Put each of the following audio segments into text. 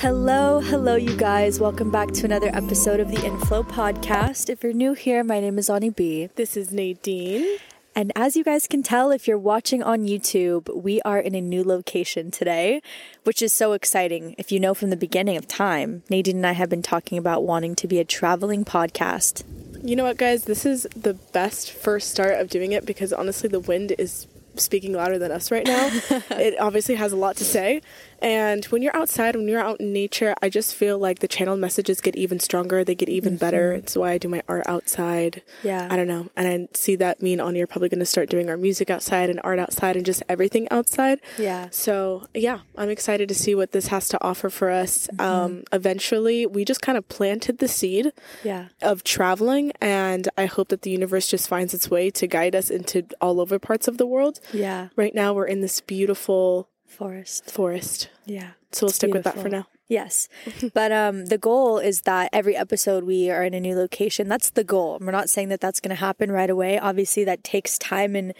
Hello, hello, you guys. Welcome back to another episode of the Inflow podcast. If you're new here, my name is Ani B. This is Nadine. And as you guys can tell, if you're watching on YouTube, we are in a new location today, which is so exciting. If you know from the beginning of time, Nadine and I have been talking about wanting to be a traveling podcast. You know what, guys? This is the best first start of doing it because honestly, the wind is speaking louder than us right now. it obviously has a lot to say. And when you're outside, when you're out in nature, I just feel like the channel messages get even stronger. They get even mm-hmm. better. It's why I do my art outside. Yeah. I don't know. And I see that me and are probably going to start doing our music outside and art outside and just everything outside. Yeah. So, yeah, I'm excited to see what this has to offer for us. Mm-hmm. Um, eventually, we just kind of planted the seed yeah. of traveling. And I hope that the universe just finds its way to guide us into all over parts of the world. Yeah. Right now, we're in this beautiful Forest. Forest. Yeah. So we'll stick beautiful. with that for now. Yes. but um, the goal is that every episode we are in a new location. That's the goal. We're not saying that that's going to happen right away. Obviously, that takes time and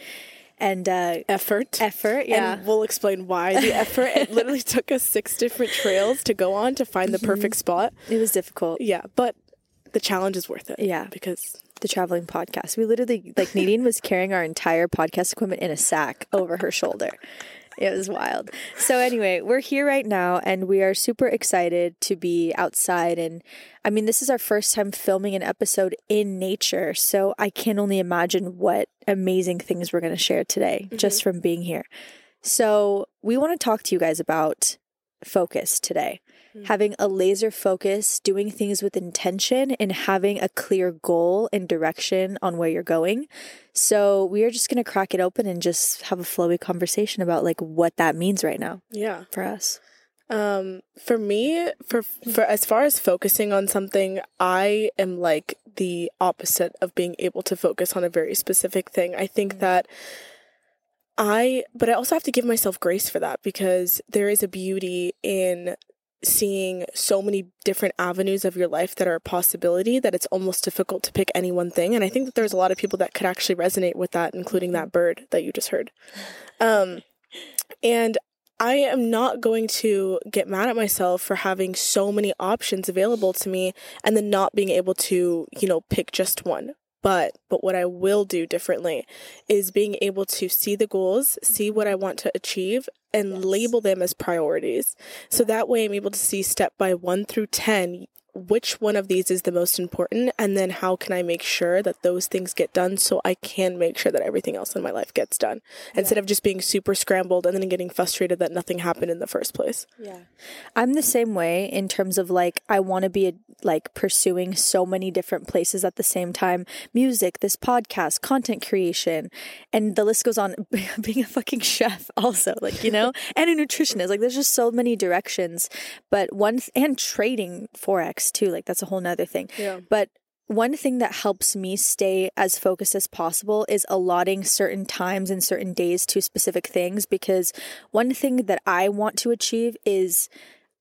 and uh, effort. Effort, yeah. And we'll explain why the effort. it literally took us six different trails to go on to find the mm-hmm. perfect spot. It was difficult. Yeah, but the challenge is worth it. Yeah, because the traveling podcast. We literally like Nadine was carrying our entire podcast equipment in a sack over her shoulder. It was wild. So anyway, we're here right now and we are super excited to be outside and I mean this is our first time filming an episode in nature. So I can only imagine what amazing things we're going to share today mm-hmm. just from being here. So, we want to talk to you guys about focus today mm-hmm. having a laser focus, doing things with intention, and having a clear goal and direction on where you're going. So we are just going to crack it open and just have a flowy conversation about like what that means right now. Yeah. For us. Um, for me, for for as far as focusing on something, I am like the opposite of being able to focus on a very specific thing. I think mm-hmm. that I, but I also have to give myself grace for that because there is a beauty in seeing so many different avenues of your life that are a possibility that it's almost difficult to pick any one thing. And I think that there's a lot of people that could actually resonate with that, including that bird that you just heard. Um, and I am not going to get mad at myself for having so many options available to me and then not being able to, you know, pick just one. But but what I will do differently is being able to see the goals, see what I want to achieve and yes. label them as priorities. So that way I'm able to see step by 1 through 10 which one of these is the most important and then how can I make sure that those things get done so I can make sure that everything else in my life gets done yeah. instead of just being super scrambled and then getting frustrated that nothing happened in the first place. Yeah. I'm the same way in terms of like I want to be a, like pursuing so many different places at the same time. Music, this podcast, content creation, and the list goes on being a fucking chef also like, you know, and a nutritionist. Like there's just so many directions, but one th- and trading forex too. Like that's a whole nother thing. Yeah. But one thing that helps me stay as focused as possible is allotting certain times and certain days to specific things because one thing that I want to achieve is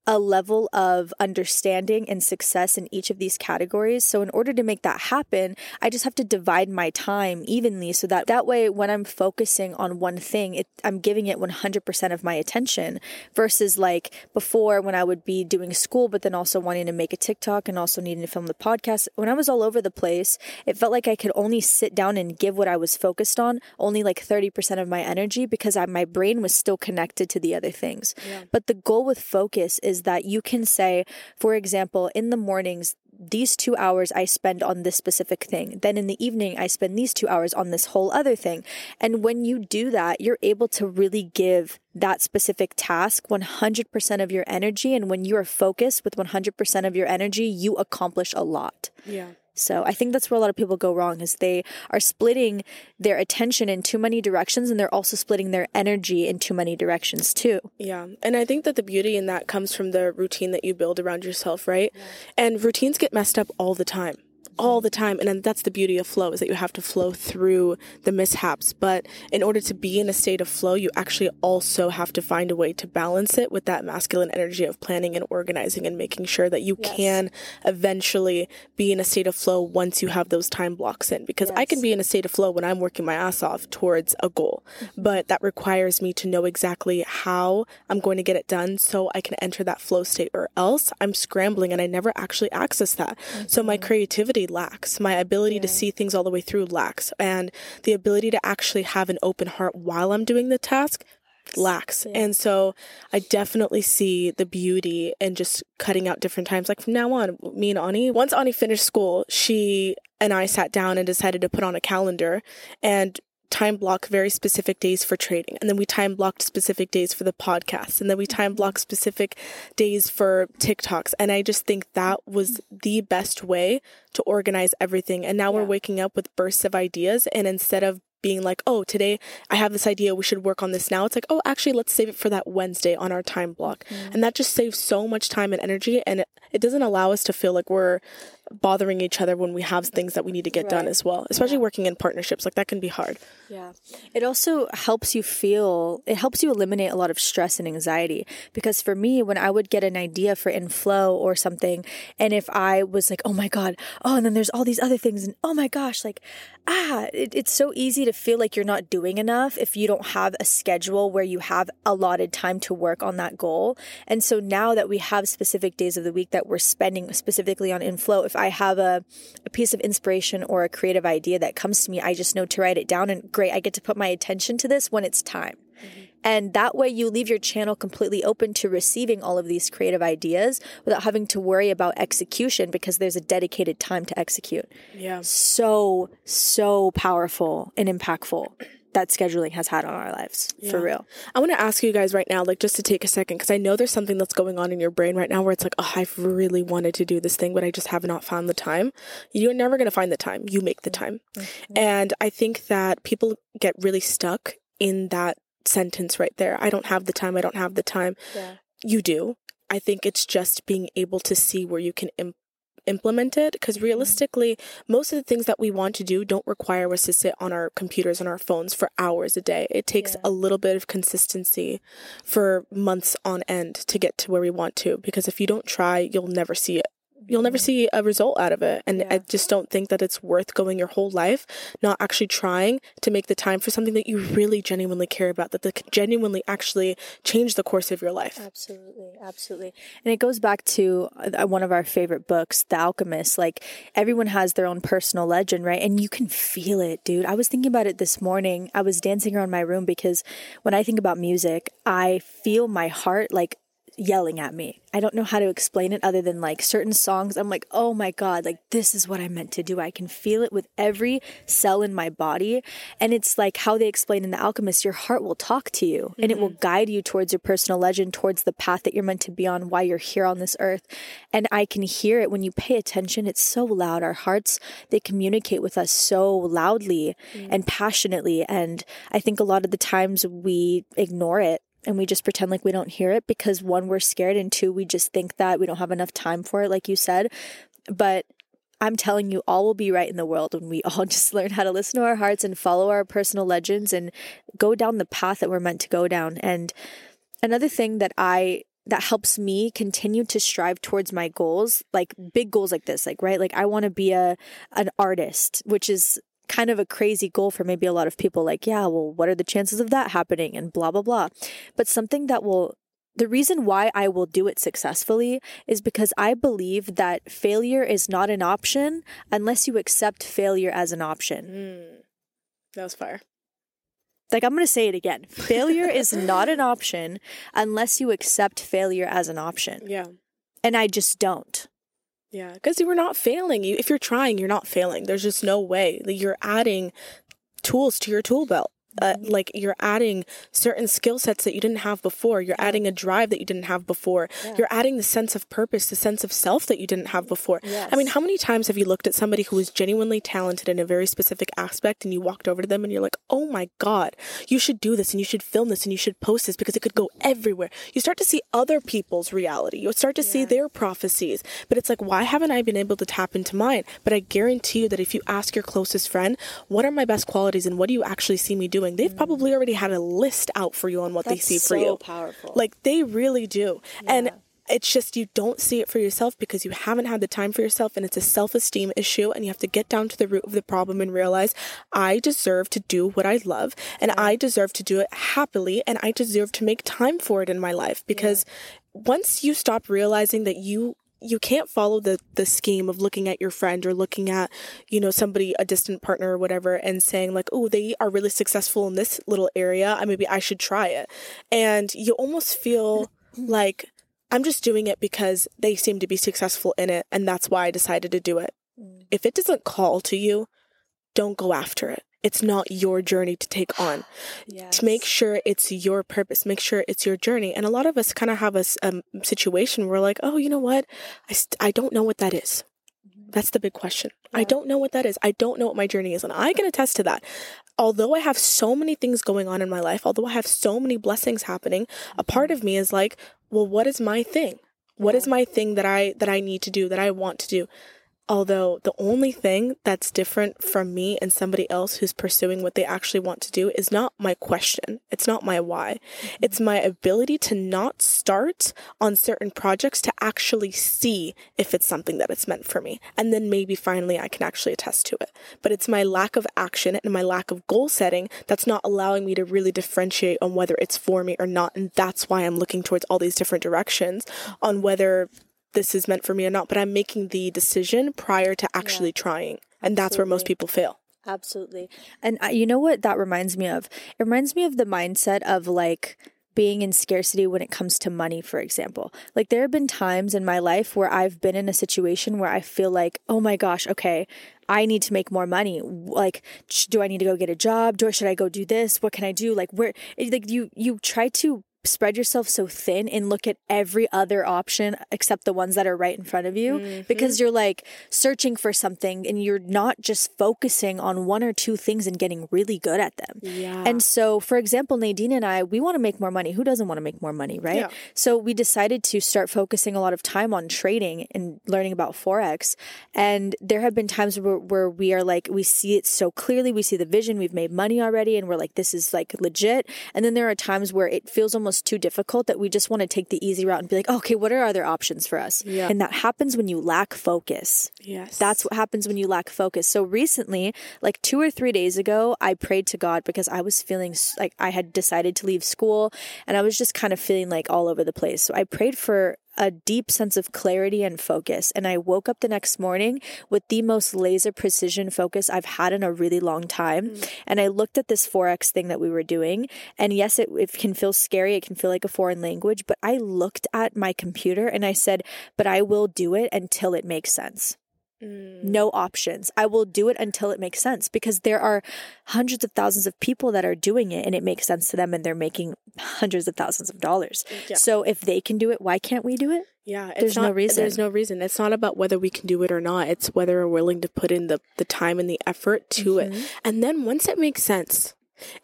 a level of understanding and success in each of these categories. So in order to make that happen, I just have to divide my time evenly so that that way when I'm focusing on one thing, it, I'm giving it 100% of my attention versus like before when I would be doing school but then also wanting to make a TikTok and also needing to film the podcast. When I was all over the place, it felt like I could only sit down and give what I was focused on only like 30% of my energy because I, my brain was still connected to the other things. Yeah. But the goal with focus is is that you can say, for example, in the mornings, these two hours I spend on this specific thing. Then in the evening, I spend these two hours on this whole other thing. And when you do that, you're able to really give that specific task 100% of your energy. And when you are focused with 100% of your energy, you accomplish a lot. Yeah. So I think that's where a lot of people go wrong is they are splitting their attention in too many directions and they're also splitting their energy in too many directions too. Yeah. And I think that the beauty in that comes from the routine that you build around yourself, right? Yeah. And routines get messed up all the time all the time. And then that's the beauty of flow is that you have to flow through the mishaps. But in order to be in a state of flow, you actually also have to find a way to balance it with that masculine energy of planning and organizing and making sure that you yes. can eventually be in a state of flow once you have those time blocks in. Because yes. I can be in a state of flow when I'm working my ass off towards a goal, mm-hmm. but that requires me to know exactly how I'm going to get it done so I can enter that flow state or else I'm scrambling and I never actually access that. Mm-hmm. So my creativity lacks. My ability yeah. to see things all the way through lacks. And the ability to actually have an open heart while I'm doing the task lacks. Yeah. And so I definitely see the beauty in just cutting out different times. Like from now on, me and Ani, once Ani finished school, she and I sat down and decided to put on a calendar and time block very specific days for trading. And then we time blocked specific days for the podcast. And then we time blocked specific days for TikToks. And I just think that was the best way to organize everything. And now yeah. we're waking up with bursts of ideas. And instead of being like, oh, today I have this idea, we should work on this now. It's like, oh, actually, let's save it for that Wednesday on our time block. Mm. And that just saves so much time and energy. And it, it doesn't allow us to feel like we're bothering each other when we have things that we need to get right. done as well, especially yeah. working in partnerships. Like that can be hard. Yeah. It also helps you feel, it helps you eliminate a lot of stress and anxiety. Because for me, when I would get an idea for inflow or something, and if I was like, oh my God, oh, and then there's all these other things, and oh my gosh, like, ah, it, it's so easy to feel like you're not doing enough if you don't have a schedule where you have allotted time to work on that goal. And so now that we have specific days of the week that we're spending specifically on inflow, if I have a, a piece of inspiration or a creative idea that comes to me, I just know to write it down and great, I get to put my attention to this when it's time. Mm-hmm. And that way you leave your channel completely open to receiving all of these creative ideas without having to worry about execution because there's a dedicated time to execute. Yeah. So, so powerful and impactful that scheduling has had on our lives yeah. for real. I want to ask you guys right now, like just to take a second, because I know there's something that's going on in your brain right now where it's like, oh, I've really wanted to do this thing, but I just have not found the time. You're never going to find the time. You make the time. Mm-hmm. And I think that people get really stuck in that sentence right there. I don't have the time. I don't have the time. Yeah. You do. I think it's just being able to see where you can implement it because mm-hmm. realistically most of the things that we want to do don't require us to sit on our computers and our phones for hours a day it takes yeah. a little bit of consistency for months on end to get to where we want to because if you don't try you'll never see it you'll never see a result out of it. And yeah. I just don't think that it's worth going your whole life not actually trying to make the time for something that you really genuinely care about, that could genuinely actually change the course of your life. Absolutely. Absolutely. And it goes back to uh, one of our favorite books, The Alchemist. Like everyone has their own personal legend, right? And you can feel it, dude. I was thinking about it this morning. I was dancing around my room because when I think about music, I feel my heart like yelling at me. I don't know how to explain it other than like certain songs. I'm like, oh my God, like this is what I meant to do. I can feel it with every cell in my body. And it's like how they explain in The Alchemist your heart will talk to you mm-hmm. and it will mm-hmm. guide you towards your personal legend, towards the path that you're meant to be on, why you're here on this earth. And I can hear it when you pay attention. It's so loud. Our hearts, they communicate with us so loudly mm-hmm. and passionately. And I think a lot of the times we ignore it and we just pretend like we don't hear it because one, we're scared, and two, we just think that we don't have enough time for it, like you said. But I'm telling you, all will be right in the world when we all just learn how to listen to our hearts and follow our personal legends and go down the path that we're meant to go down. And another thing that I that helps me continue to strive towards my goals like big goals like this like right like i want to be a an artist which is kind of a crazy goal for maybe a lot of people like yeah well what are the chances of that happening and blah blah blah but something that will the reason why I will do it successfully is because I believe that failure is not an option unless you accept failure as an option. Mm, that was fire. Like, I'm going to say it again. Failure is not an option unless you accept failure as an option. Yeah. And I just don't. Yeah, because you were not failing. You, if you're trying, you're not failing. There's just no way. Like, you're adding tools to your tool belt. Uh, like you're adding certain skill sets that you didn't have before. You're adding a drive that you didn't have before. You're adding the sense of purpose the sense of self that you didn't have before. I mean how many times have you looked at somebody who is genuinely talented in a very specific aspect and you walked over to them and you're like oh my god you should do this and you should film this and you should post this because it could go everywhere. You start to see other people's reality. You start to see their prophecies. But it's like why haven't i been able to tap into mine? But i guarantee you that if you ask your closest friend what are my best qualities and what do you actually see me doing they've mm. probably already had a list out for you on what they That's see for so you. powerful. like they really do. And it's just you don't see it for yourself because you haven't had the time for yourself and it's a self-esteem issue and you have to get down to the root of the problem and realize I deserve to do what I love and I deserve to do it happily and I deserve to make time for it in my life. Because once you stop realizing that you you can't follow the the scheme of looking at your friend or looking at you know somebody a distant partner or whatever and saying like oh they are really successful in this little area. I maybe I should try it. And you almost feel mm-hmm. like I'm just doing it because they seem to be successful in it and that's why I decided to do it. Mm. If it doesn't call to you don't go after it it's not your journey to take on to make sure it's your purpose, make sure it's your journey. And a lot of us kind of have a um, situation where we're like, oh, you know what? I, st- I don't know what that is. That's the big question. I don't know what that is. I don't know what my journey is. And I can attest to that. Although I have so many things going on in my life, although I have so many blessings happening, a part of me is like, well, what is my thing? What is my thing that I that I need to do, that I want to do? Although the only thing that's different from me and somebody else who's pursuing what they actually want to do is not my question. It's not my why. Mm-hmm. It's my ability to not start on certain projects to actually see if it's something that it's meant for me. And then maybe finally I can actually attest to it. But it's my lack of action and my lack of goal setting that's not allowing me to really differentiate on whether it's for me or not. And that's why I'm looking towards all these different directions on whether this is meant for me or not, but I'm making the decision prior to actually trying. And that's where most people fail. Absolutely. And uh, you know what that reminds me of? It reminds me of the mindset of like being in scarcity when it comes to money, for example. Like there have been times in my life where I've been in a situation where I feel like, oh my gosh, okay, I need to make more money. Like, do I need to go get a job? Do I should I go do this? What can I do? Like, where? Like you, you try to spread yourself so thin and look at every other option except the ones that are right in front of you mm-hmm. because you're like searching for something and you're not just focusing on one or two things and getting really good at them. Yeah. And so, for example, Nadine and I, we want to make more money. Who doesn't want to make more money, right? Yeah. So we decided to start focusing a lot of time on trading and learning about Forex. And there have been times where, where we are like, we see it so clearly, we see the vision, we've made money already, and we're like, this is like legit. And then there are times where it feels almost too difficult that we just want to take the easy route and be like, okay, what are other options for us? Yeah. And that happens when you lack focus. yes. That's what happens when you lack focus. So recently, like two or three days ago, I prayed to God because I was feeling like I had decided to leave school and I was just kind of feeling like all over the place. So I prayed for a deep sense of clarity and focus. And I woke up the next morning with the most laser precision focus I've had in a really long time. Mm. And I looked at this Forex thing that we were doing. And yes, it, it can feel scary. It can feel like a foreign language. But I looked at my computer and I said, but I will do it until it makes sense Mm. no options. I will do it until it makes sense because there are hundreds of thousands of people that are doing it and it makes sense to them and they're making hundreds of thousands of dollars. Yeah. So if they can do it, why can't we do it? Yeah, it's There's no reason. There's no reason. It's not about whether we can do it or not. It's whether we're willing to put in the, the time and the effort to Mm-hmm. it. And then once it makes sense,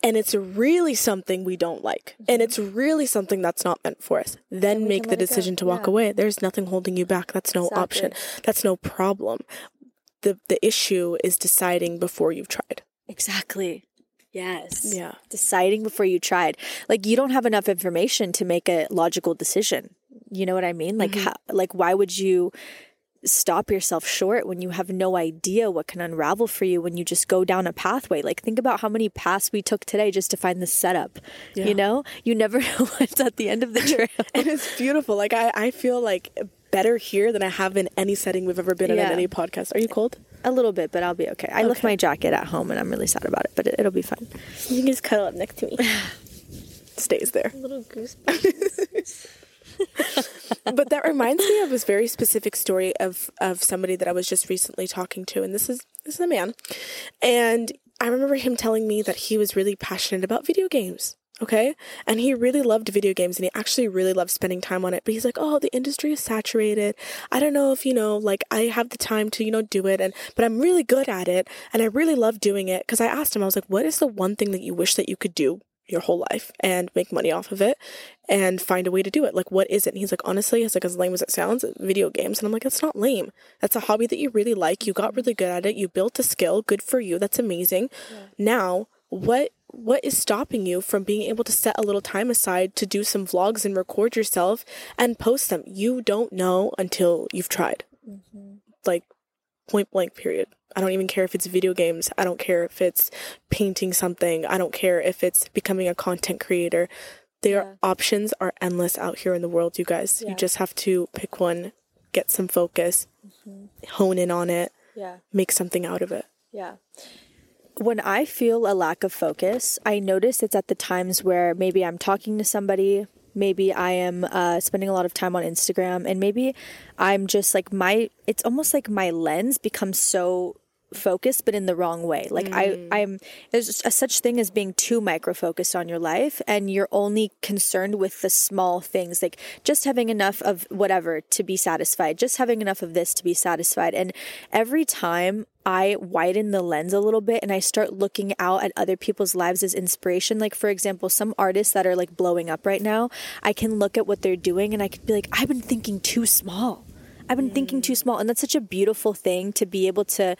and it's really something we don't like, and it's really something that's not meant for us, then Mm-hmm. make the decision to walk Yeah. away. There's nothing holding you back. That's no Exactly. option. That's no problem. The the issue is deciding before you've tried. Exactly. Yes. Yeah. Deciding before you tried. Like you don't have enough information to make a logical decision. You know what I mean? Like how, like why would you stop yourself short when you have no idea what can unravel for you when you just go down a pathway? Like think about how many paths we took today just to find the setup. Yeah. You know? You never know what's at the end of the trail. and it's beautiful. Like I, I feel like better here than I have in any setting we've ever been in Yeah. in any podcast. Are you cold? a little bit, but I'll be okay. I left my jacket at home and I'm really sad about it, but it, it'll be fine. You can just cuddle up next to me. Stays there. Little goosebumps. but that reminds me of this very specific story of of somebody that I was just recently talking to, and this is this is a man, and I remember him telling me that he was really passionate about video games. Okay. And he really loved video games and he actually really loved spending time on it. But he's like, oh, the industry is saturated. I don't know if, you know, like I have the time to, you know, do it. And, but I'm really good at it. And I really love doing it. Cause I asked him, I was like, what is the one thing that you wish that you could do your whole life and make money off of it and find a way to do it. Like, what is it? And he's like, honestly, it's like as lame as it sounds, video games. And I'm like, it's not lame. That's a hobby that you really like. You got really good at it. You built a skill. Good for you. That's amazing. Yeah. Now, what what is stopping you from being able to set a little time aside to do some vlogs and record yourself and post them? You don't know until you've tried. Mm-hmm. Like, point blank, period. I don't even care if it's video games. I don't care if it's painting something. I don't care if it's becoming a content creator. Their yeah. options are endless out here in the world, you guys. Yeah. You just have to pick one, get some focus, mm-hmm. hone in on it, yeah. make something out of it. Yeah when I feel a lack of focus, I notice it's at the times where maybe I'm talking to somebody, maybe I am uh, spending a lot of time on Instagram, and maybe I'm just like my, it's almost like my lens becomes so focused but in the wrong way like mm. i i'm there's a such thing as being too micro focused on your life and you're only concerned with the small things like just having enough of whatever to be satisfied just having enough of this to be satisfied and every time I widen the lens a little bit and I start looking out at other people's lives as inspiration. Like, for example, some artists that are like blowing up right now, I can look at what they're doing and I could be like, I've been thinking too small. I've been mm. thinking too small. And that's such a beautiful thing to be able to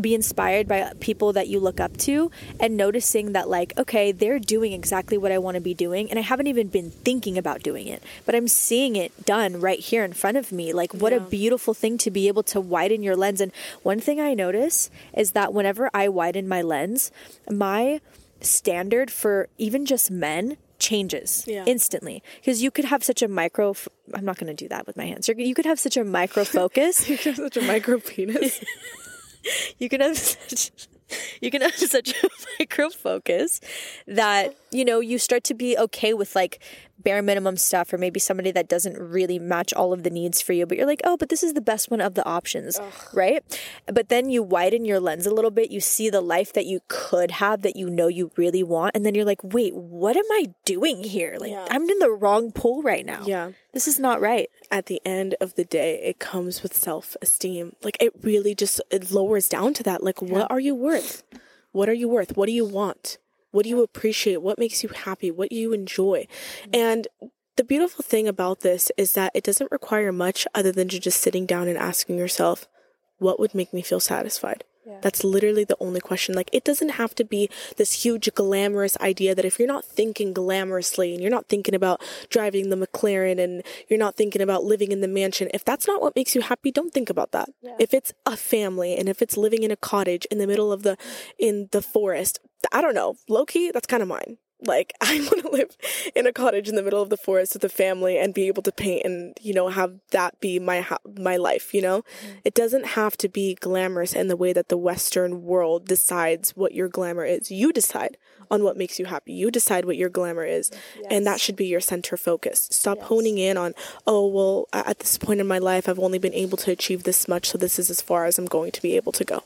be inspired by people that you look up to and noticing that like okay they're doing exactly what i want to be doing and i haven't even been thinking about doing it but i'm seeing it done right here in front of me like what yeah. a beautiful thing to be able to widen your lens and one thing i notice is that whenever i widen my lens my standard for even just men changes yeah. instantly because you could have such a micro f- i'm not going to do that with my hands you could have such a micro focus you could have such a micro penis you can have such, you can have such a micro focus that you know you start to be okay with like bare minimum stuff or maybe somebody that doesn't really match all of the needs for you but you're like oh but this is the best one of the options Ugh. right? But then you widen your lens a little bit you see the life that you could have that you know you really want and then you're like wait what am i doing here? Like yeah. i'm in the wrong pool right now. Yeah. This is not right. At the end of the day it comes with self-esteem. Like it really just it lowers down to that. Like yeah. what are you worth? What are you worth? What do you want what do you appreciate? What makes you happy? What do you enjoy? And the beautiful thing about this is that it doesn't require much other than just sitting down and asking yourself, what would make me feel satisfied? Yeah. That's literally the only question. Like, it doesn't have to be this huge glamorous idea that if you're not thinking glamorously and you're not thinking about driving the McLaren and you're not thinking about living in the mansion, if that's not what makes you happy, don't think about that. Yeah. If it's a family and if it's living in a cottage in the middle of the, in the forest, I don't know, low key, that's kind of mine. Like, I want to live in a cottage in the middle of the forest with a family and be able to paint and, you know, have that be my, ha- my life, you know? Mm-hmm. It doesn't have to be glamorous in the way that the Western world decides what your glamour is. You decide on what makes you happy. You decide what your glamour is. Yes. And that should be your center focus. Stop yes. honing in on, oh, well, at this point in my life, I've only been able to achieve this much, so this is as far as I'm going to be able to go.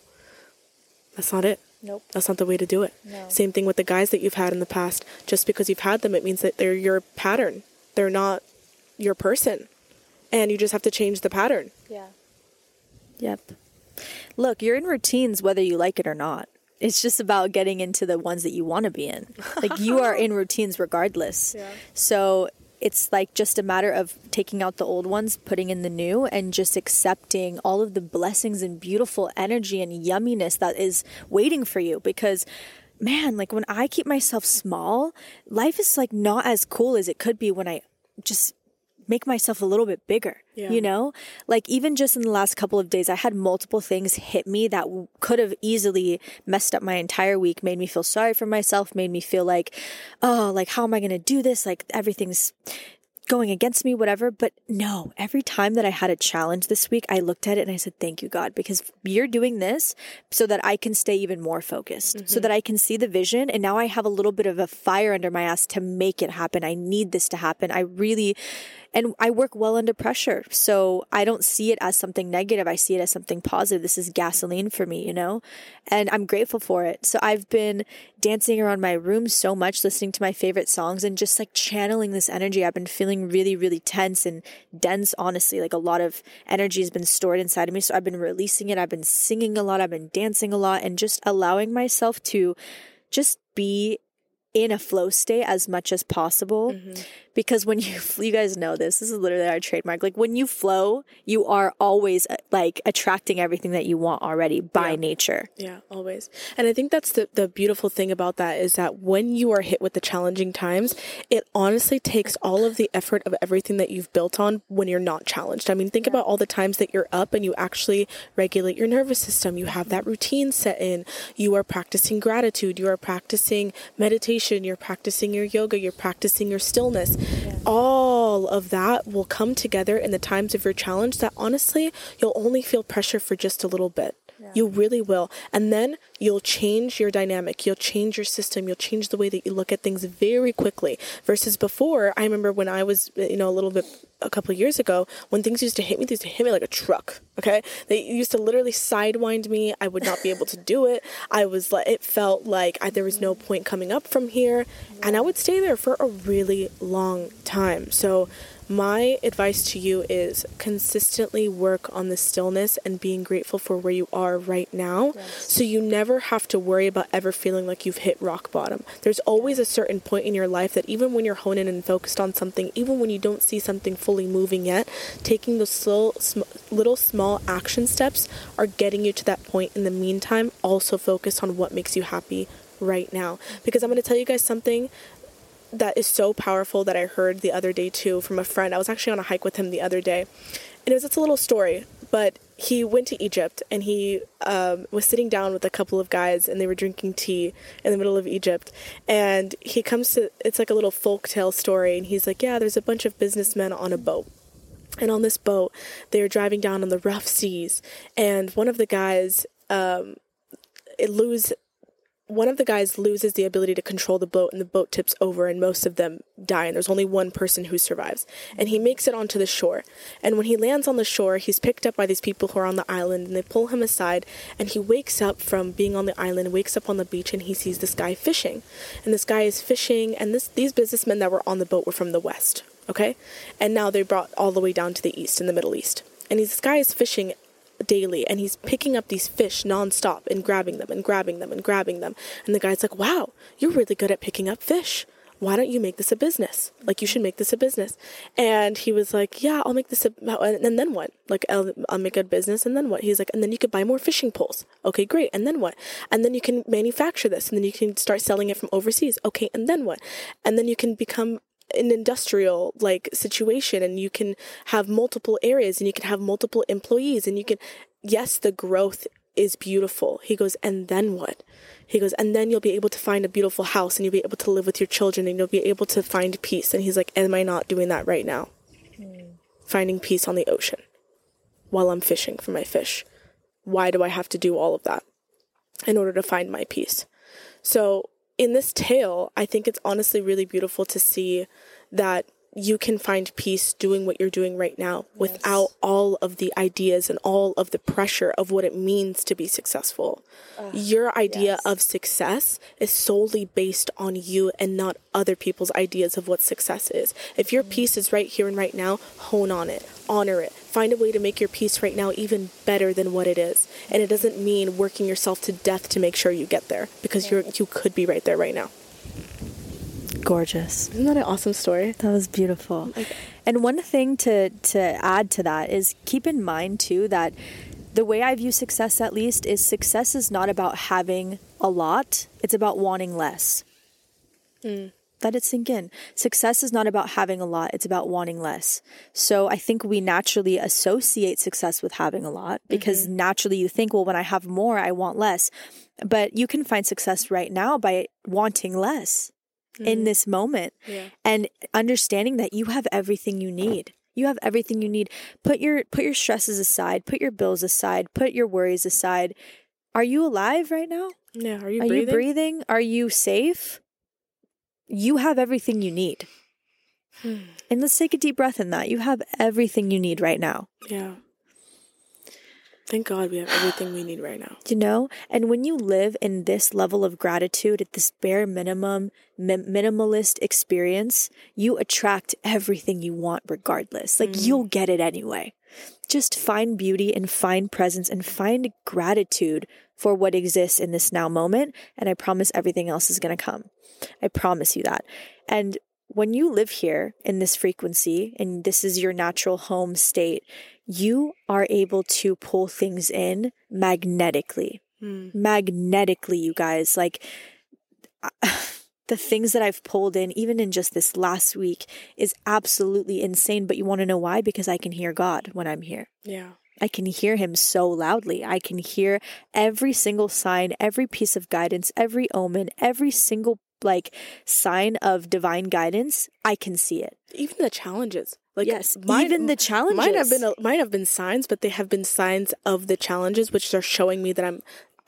That's not it. Nope. That's not the way to do it. No. Same thing with the guys that you've had in the past. Just because you've had them, it means that they're your pattern. They're not your person. And you just have to change the pattern. Yeah. Yep. Look, you're in routines whether you like it or not. It's just about getting into the ones that you want to be in. Like you are in routines regardless. Yeah. So it's like just a matter of taking out the old ones, putting in the new, and just accepting all of the blessings and beautiful energy and yumminess that is waiting for you. Because, man, like when I keep myself small, life is like not as cool as it could be when I just make myself a little bit bigger. Yeah. You know, like even just in the last couple of days, I had multiple things hit me that could have easily messed up my entire week, made me feel sorry for myself, made me feel like, oh, like, how am I going to do this? Like, everything's going against me, whatever. But no, every time that I had a challenge this week, I looked at it and I said, Thank you, God, because you're doing this so that I can stay even more focused, mm-hmm. so that I can see the vision. And now I have a little bit of a fire under my ass to make it happen. I need this to happen. I really, and I work well under pressure. So I don't see it as something negative. I see it as something positive. This is gasoline for me, you know? And I'm grateful for it. So I've been dancing around my room so much, listening to my favorite songs and just like channeling this energy. I've been feeling really, really tense and dense, honestly. Like a lot of energy has been stored inside of me. So I've been releasing it. I've been singing a lot. I've been dancing a lot and just allowing myself to just be in a flow state as much as possible mm-hmm. Because when you you guys know this this is literally our trademark like when you flow you are always uh, like attracting everything that you want already by yeah. nature. Yeah always. And i think that's the the beautiful thing about that is that when you are hit with the challenging times it honestly takes all of the effort of everything that you've built on when you're not challenged. I mean think yeah. about all the times that you're up and you actually regulate your nervous system. You have that routine set in. You are practicing gratitude. You are practicing meditation. Meditation, you're practicing your yoga, you're practicing your stillness. Yeah. All of that will come together in the times of your challenge that honestly, you'll only feel pressure for just a little bit. Yeah. You really will. And then you'll change your dynamic. You'll change your system. You'll change the way that you look at things very quickly. Versus before, I remember when I was, you know, a little bit a couple years ago, when things used to hit me, they used to hit me like a truck. Okay. They used to literally sidewind me. I would not be able to do it. I was like, it felt like I, there was no point coming up from here. And I would stay there for a really long time. So, my advice to you is consistently work on the stillness and being grateful for where you are right now yes. so you never have to worry about ever feeling like you've hit rock bottom. There's always a certain point in your life that even when you're honing and focused on something, even when you don't see something fully moving yet, taking those slow, sm- little small action steps are getting you to that point. In the meantime, also focus on what makes you happy right now. Because I'm going to tell you guys something that is so powerful that I heard the other day too from a friend. I was actually on a hike with him the other day, and it was it's a little story, but he went to Egypt and he um, was sitting down with a couple of guys and they were drinking tea in the middle of Egypt. And he comes to it's like a little folk tale story, and he's like, "Yeah, there's a bunch of businessmen on a boat." And on this boat, they're driving down on the rough seas, and one of the guys um, it lose one of the guys loses the ability to control the boat and the boat tips over and most of them die and there's only one person who survives. And he makes it onto the shore. And when he lands on the shore he's picked up by these people who are on the island and they pull him aside and he wakes up from being on the island wakes up on the beach and he sees this guy fishing. And this guy is fishing and this these businessmen that were on the boat were from the west okay? And now they brought all the way down to the east in the middle east. And this guy is fishing daily and he's picking up these fish nonstop and grabbing them and grabbing them and grabbing them. And the guy's like, wow, you're really good at picking up fish. Why don't you make this a business? Like, you should make this a business. And he was like, yeah, I'll make this a, oh, and then what? Like, I'll, I'll make a business and then what? He's like, and then you could buy more fishing poles. Okay, great. And then what? And then you can manufacture this and then you can start selling it from overseas. Okay, and then what? And then you can become an industrial like situation and you can have multiple areas and you can have multiple employees and you can yes the growth is beautiful. He goes and then what? He goes and then you'll be able to find a beautiful house and you'll be able to live with your children and you'll be able to find peace. And he's like am i not doing that right now? Mm. finding peace on the ocean while i'm fishing for my fish. Why do i have to do all of that in order to find my peace? So in this tale, I think it's honestly really beautiful to see that you can find peace doing what you're doing right now yes. without all of the ideas and all of the pressure of what it means to be successful. Uh, Your idea yes. of success is solely based on you and not other people's ideas of what success is. If your mm-hmm. peace is right here and right now, hone on it, honor it, find a way to make your peace right now even better than what it is. And it doesn't mean working yourself to death to make sure you get there because you're you could be right there right now gorgeous. Isn't that an awesome story? That was beautiful. Okay. And one thing to to add to that is keep in mind too that the way I view success at least is success is not about having a lot, it's about wanting less. Mm. Let it sink in. Success is not about having a lot, it's about wanting less. So I think we naturally associate success with having a lot because mm-hmm. naturally you think, well, when I have more, I want less. But you can find success right now by wanting less mm. in this moment yeah. and understanding that you have everything you need. You have everything you need. Put your put your stresses aside, put your bills aside, put your worries aside. Are you alive right now? Yeah, are you are breathing? you breathing? Are you safe? You have everything you need. Hmm. And let's take a deep breath in that. You have everything you need right now. Yeah. Thank God we have everything we need right now. You know? And when you live in this level of gratitude at this bare minimum, mi- minimalist experience, you attract everything you want regardless. Like mm-hmm. you'll get it anyway. Just find beauty and find presence and find gratitude for what exists in this now moment. And I promise everything else is going to come. I promise you that. And when you live here in this frequency and this is your natural home state, you are able to pull things in magnetically. Hmm. Magnetically, you guys. Like, the things that I've pulled in, even in just this last week, is absolutely insane. But you want to know why? Because I can hear God when I'm here. Yeah. I can hear him so loudly. I can hear every single sign, every piece of guidance, every omen, every single like sign of divine guidance. I can see it. Even the challenges. Like Yes, even the challenges. Might have been a, might have been signs, but they have been signs of the challenges, which are showing me that I'm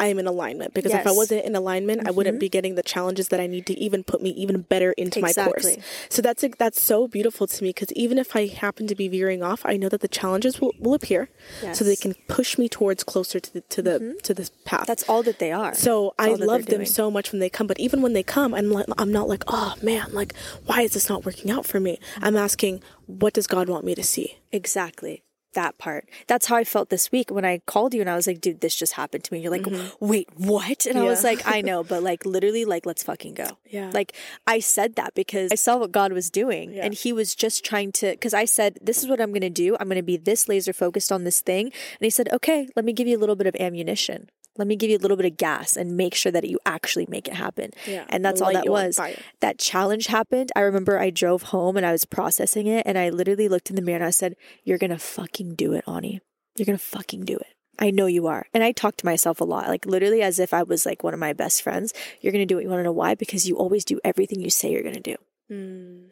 I am in alignment. Because if I wasn't in alignment, I wouldn't mm-hmm. be getting the challenges that I need to even put me even better into my course. So that's that's so beautiful to me because even if I happen to be veering off, I know that the challenges will, will appear, so they can push me towards closer to the to the mm-hmm. to this path. That's all that they are. So I all that they're love them doing. so much when they come, but even when they come, I'm like, I'm not like, oh man, like why is this not working out for me? Mm-hmm. I'm asking, what does God want me to see? Exactly. That part. That's how I felt this week when I called you and I was like, dude, this just happened to me. You're like, wait, what? And I was Mm-hmm. Like, I know, but like literally, like, let's fucking go. Yeah. Like, I said that because I saw what God was doing Yeah. and He was just trying to, because I said, this is what I'm going to do. I'm going to be this laser focused on this thing. And He said, okay, let me give you a little bit of ammunition. Let me give you a little bit of gas and make sure that you actually make it happen. Yeah, And that's all that was. That challenge happened. I remember I drove home and I was processing it and I literally looked in the mirror and I said, You're gonna fucking do it, Ani. You're gonna fucking do it. I know you are. And I talk to myself a lot, like literally as if I was like one of my best friends. You're gonna do it. You wanna know why? Because you always do everything you say you're gonna do.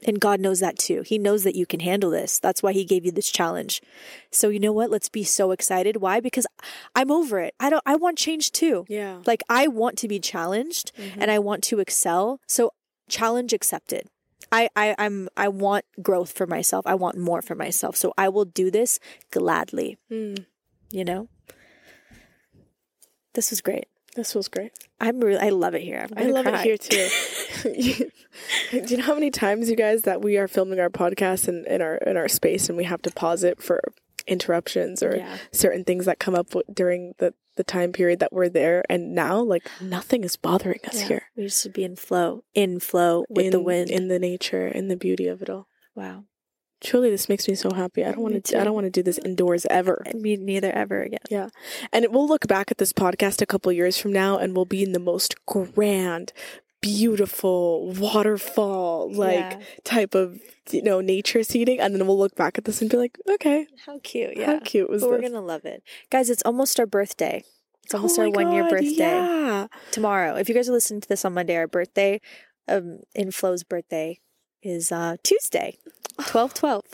And God knows that too. He knows that you can handle this. That's why he gave you this challenge. So you know what? Let's be so excited. Why? Because I'm over it. I don't I want change too. Yeah. Like I want to be challenged and I want to excel. So challenge accepted. I, I I'm I want growth for myself. I want more for myself. So I will do this gladly. Mm. You know? This was great. This was great. I'm really I love it here. I love cry. it here too. do you know how many times you guys that we are filming our podcast in, in our in our space and we have to pause it for interruptions or Yeah. certain things that come up during the the time period that we're there and now like nothing is bothering us Yeah. here We used to be in flow, in flow with in the wind. in the nature in the beauty of it all wow. Truly this makes me so happy i don't want to i don't want to do this indoors ever And me neither ever again. Yeah. And we'll look back at this podcast a couple years from now and we'll be in the most grand, beautiful waterfall like Yeah. type of you know nature seating and then we'll look back at this and be like, okay, How cute, yeah. how cute was but we're this? gonna love it. Guys, it's almost our birthday. It's almost Oh our my one year birthday. Yeah. tomorrow. If you guys are listening to this on Monday, our birthday, um, Inflow's birthday is uh Tuesday, twelve twelve.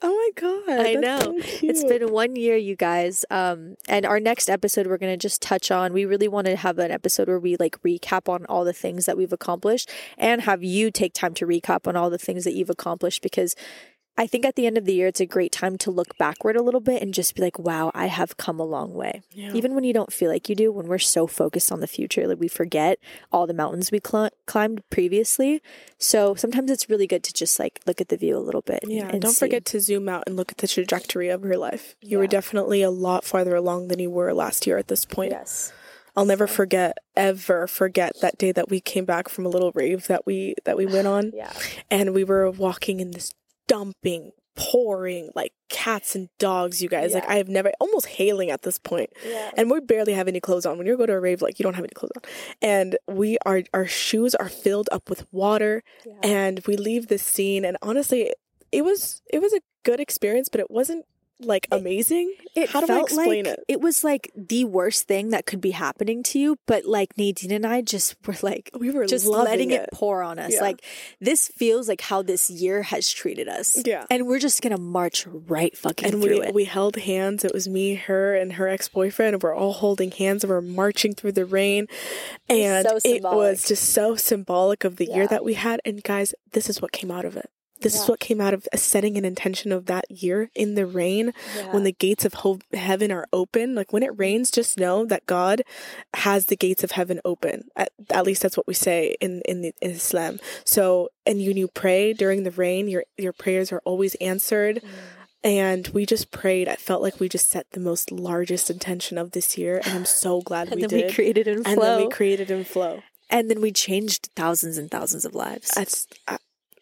Oh my god. I know. so It's been one year, you guys. Um, and our next episode, we're gonna just touch on. We really want to have an episode where we like recap on all the things that we've accomplished, and have you take time to recap on all the things that you've accomplished because. I think at the end of the year, it's a great time to look backward a little bit and just be like, wow, I have come a long way. Yeah. Even when you don't feel like you do, when we're so focused on the future, like we forget all the mountains we cl- climbed previously. So sometimes it's really good to just like look at the view a little bit. yeah, and don't see. forget to zoom out and look at the trajectory of your life. You were definitely a lot farther along than you were last year at this point. Yes. I'll never forget ever forget that day that we came back from a little rave that we that we went on Yeah. and we were walking in this dumping pouring like cats and dogs you guys. Like I have never almost hailing at this point. Yeah. and we barely have any clothes on. When you go to a rave like you don't have any clothes on. And we are our shoes are filled up with water Yeah. and we leave this scene. And honestly it was it was a good experience but it wasn't like amazing. It How do I explain like it? was like the worst thing that could be happening to you, but like Nadine and I just were like We were just letting it. it. pour on us. Yeah. Like this feels like how this year has treated us. Yeah. And we're just gonna march right fucking and through we it. we held hands. It was me, her, and her ex boyfriend, and we're all holding hands and we're marching through the rain. And so it was just so symbolic of the year that we had. And guys, this is what came out of it. This Yeah. is what came out of setting an intention of that year in the rain when the gates of ho- heaven are open. Like when it rains, just know that God has the gates of heaven open. At, at least that's what we say in in, the, in Islam. So, and when you pray during the rain, your your prayers are always answered. Mm. And we just prayed. I felt like we just set the most largest intention of this year, and I'm so glad and we then did. we created Inflow. and then we created Inflow. and then we changed thousands and thousands of lives That's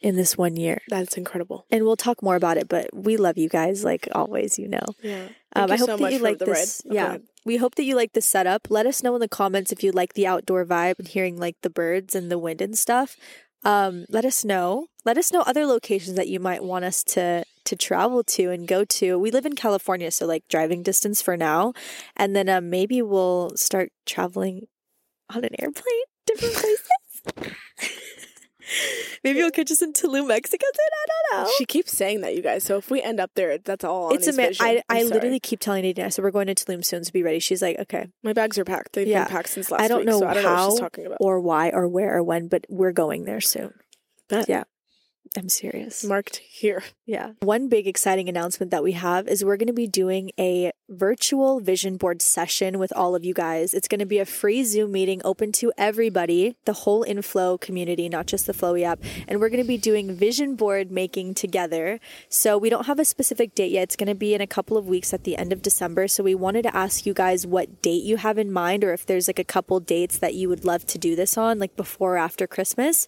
in this one year. that's incredible. And we'll talk more about it, but we love you guys like always, you know. Yeah. Um, I hope so that you like this. ride. Oh, yeah, we hope that you like the setup. Let us know in the comments if you like the outdoor vibe and hearing like the birds and the wind and stuff. Um, let us know. Let us know other locations that you might want us to to travel to and go to. We live in California, so like driving distance for now, and then um, maybe we'll start traveling on an airplane, different places. Maybe we'll catch us in Tulum, Mexico. Soon. I don't know. She keeps saying that, you guys. So if we end up there, that's all. it's a Ani's man. I, sorry. literally keep telling Nadine, So we're going to Tulum soon, so be ready. She's like, okay. my bags are packed. They've Yeah. been packed since last I don't week, know so I don't know what how she's talking about. or why or where or when, but we're going there soon. Bet. Yeah. I'm serious. Marked here. Yeah. One big exciting announcement that we have is we're going to be doing a virtual vision board session with all of you guys. It's going to be a free Zoom meeting open to everybody, the whole Inflow community, not just the Flowy app. And we're going to be doing vision board making together. So we don't have a specific date yet. It's going to be in a couple of weeks at the end of December. So we wanted to ask you guys what date you have in mind or if there's like a couple dates that you would love to do this on, like before or after Christmas.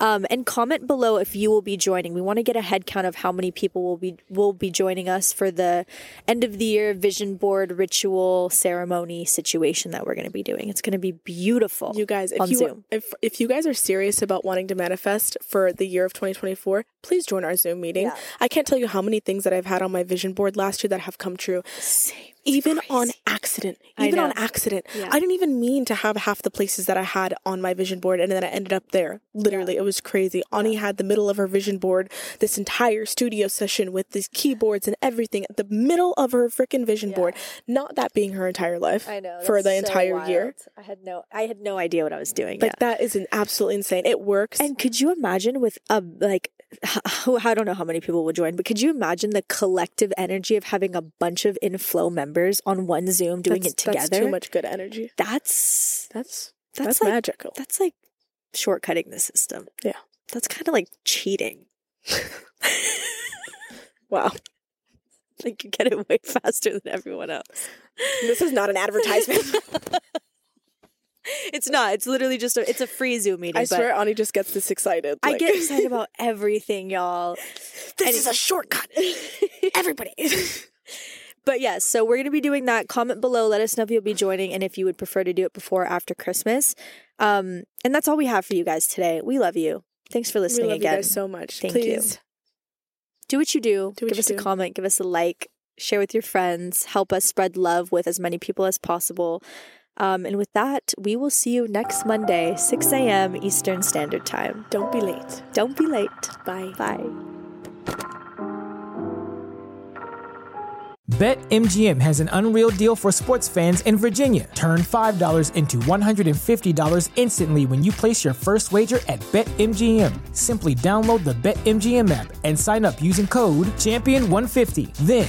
Um, and comment below if you will be joining. We want to get a head count of how many people will be will be joining us for the end of the year vision board ritual ceremony situation that we're going to be doing. It's going to be beautiful. You guys, if on you Zoom. if if you guys are serious about wanting to manifest for the year of 2024, please join our Zoom meeting. Yeah. I can't tell you how many things that I've had on my vision board last year that have come true. Even on accident. Even on accident. Yeah. I didn't even mean to have half the places that I had on my vision board and then I ended up there. Literally, it was crazy. Ani had the middle of her vision board, this entire studio session with these keyboards and everything at the middle of her freaking vision board. Not that being her entire life I know for the so entire year. I had no I had no idea what I was doing. Like yeah. that is an absolutely insane. It works. And could you imagine with a like I don't know how many people will join, but could you imagine the collective energy of having a bunch of inflow members on one Zoom doing that's, it together? That's too much good energy. That's That's that's, that's, like magical. that's like shortcutting the system. Yeah. That's kind of like cheating. Wow. Like you get it way faster than everyone else. This is not an advertisement. It's not. It's literally just a it's a free Zoom meeting. I swear Ani just gets this excited. I get excited about everything, y'all. this and- is a shortcut. Everybody. But yes, so we're going to be doing that. Comment below. Let us know if you'll be joining and if you would prefer to do it before or after Christmas. Um, and that's all we have for you guys today. We love you. Thanks for we listening love again. you guys so much. Thank you. Do what you do. Do what give you us a comment. Give us a like. Share with your friends. Help us spread love with as many people as possible. Um, and with that, we will see you next Monday, 6 a.m. Eastern Standard Time. don't be late. Don't be late. Bye. Bye. BetMGM has an unreal deal for sports fans in Virginia. Turn $5 into $150 instantly when you place your first wager at BetMGM. Simply download the BetMGM app and sign up using code Champion150. Then